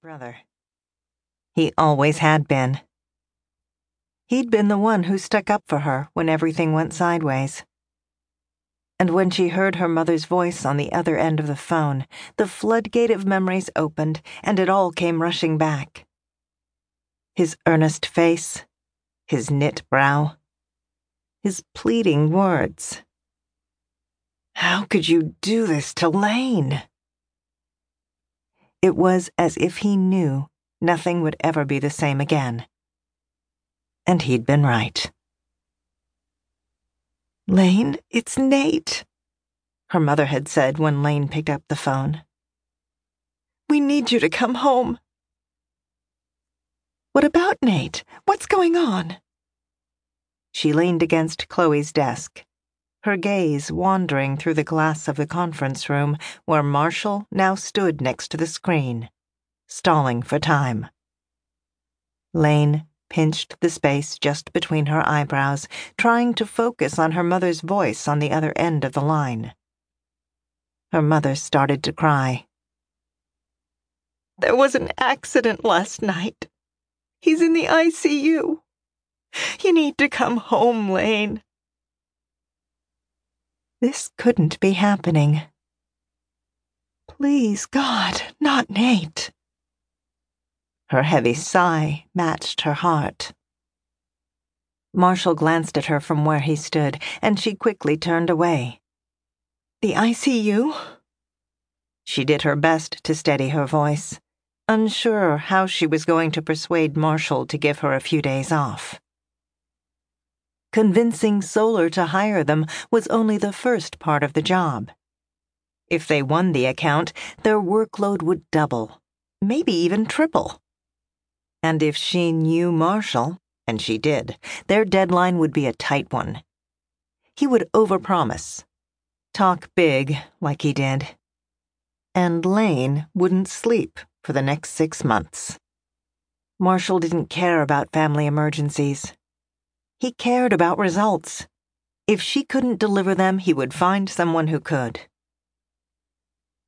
brother. He always had been. He'd been the one who stuck up for her when everything went sideways. And when she heard her mother's voice on the other end of the phone, the floodgate of memories opened and it all came rushing back. His earnest face, his knit brow, his pleading words. How could you do this to Lane? It was as if he knew nothing would ever be the same again. And he'd been right. Lane, it's Nate, her mother had said when Lane picked up the phone. We need you to come home. What about Nate? What's going on? She leaned against Chloe's desk her gaze wandering through the glass of the conference room where Marshall now stood next to the screen, stalling for time. Lane pinched the space just between her eyebrows, trying to focus on her mother's voice on the other end of the line. Her mother started to cry. There was an accident last night. He's in the ICU. You need to come home, Lane. This couldn't be happening. Please, God, not Nate. Her heavy sigh matched her heart. Marshall glanced at her from where he stood, and she quickly turned away. The ICU? She did her best to steady her voice, unsure how she was going to persuade Marshall to give her a few days off. Convincing Solar to hire them was only the first part of the job. If they won the account, their workload would double, maybe even triple. And if she knew Marshall, and she did, their deadline would be a tight one. He would overpromise, talk big like he did. And Lane wouldn't sleep for the next six months. Marshall didn't care about family emergencies. He cared about results. If she couldn't deliver them, he would find someone who could.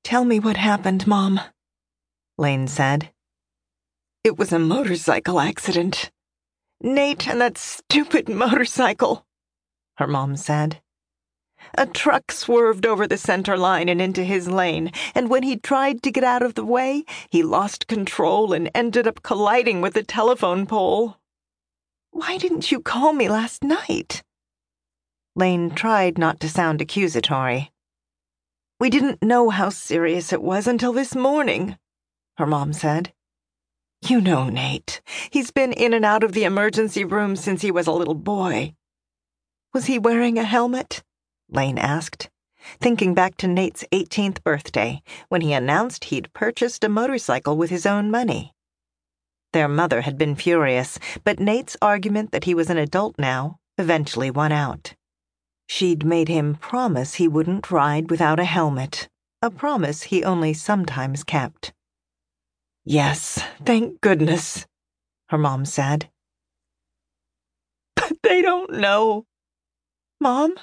Tell me what happened, Mom, Lane said. It was a motorcycle accident. Nate and that stupid motorcycle, her mom said. A truck swerved over the center line and into his lane, and when he tried to get out of the way, he lost control and ended up colliding with a telephone pole. Why didn't you call me last night? Lane tried not to sound accusatory. We didn't know how serious it was until this morning, her mom said. You know Nate. He's been in and out of the emergency room since he was a little boy. Was he wearing a helmet? Lane asked, thinking back to Nate's 18th birthday when he announced he'd purchased a motorcycle with his own money. Their mother had been furious, but Nate's argument that he was an adult now eventually won out. She'd made him promise he wouldn't ride without a helmet, a promise he only sometimes kept. Yes, thank goodness, her mom said. But they don't know. Mom?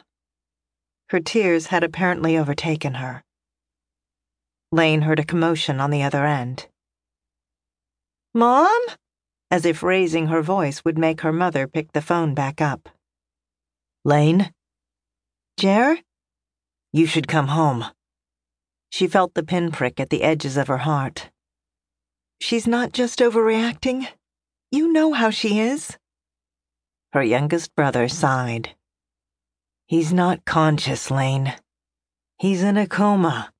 Her tears had apparently overtaken her. Lane heard a commotion on the other end. Mom? As if raising her voice would make her mother pick the phone back up. Lane? Jer? You should come home. She felt the pinprick at the edges of her heart. She's not just overreacting. You know how she is. Her youngest brother sighed. He's not conscious, Lane. He's in a coma.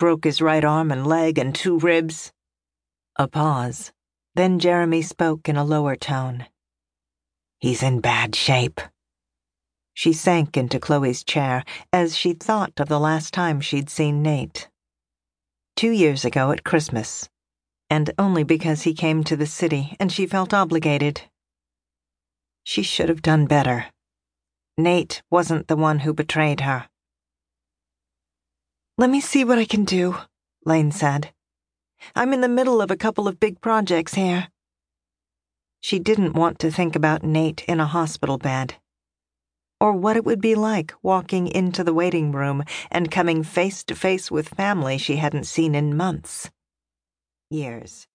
Broke his right arm and leg and two ribs. A pause. Then Jeremy spoke in a lower tone. He's in bad shape. She sank into Chloe's chair as she thought of the last time she'd seen Nate. Two years ago at Christmas. And only because he came to the city and she felt obligated. She should have done better. Nate wasn't the one who betrayed her. Let me see what I can do, Lane said. I'm in the middle of a couple of big projects here. She didn't want to think about Nate in a hospital bed. Or what it would be like walking into the waiting room and coming face to face with family she hadn't seen in months. Years.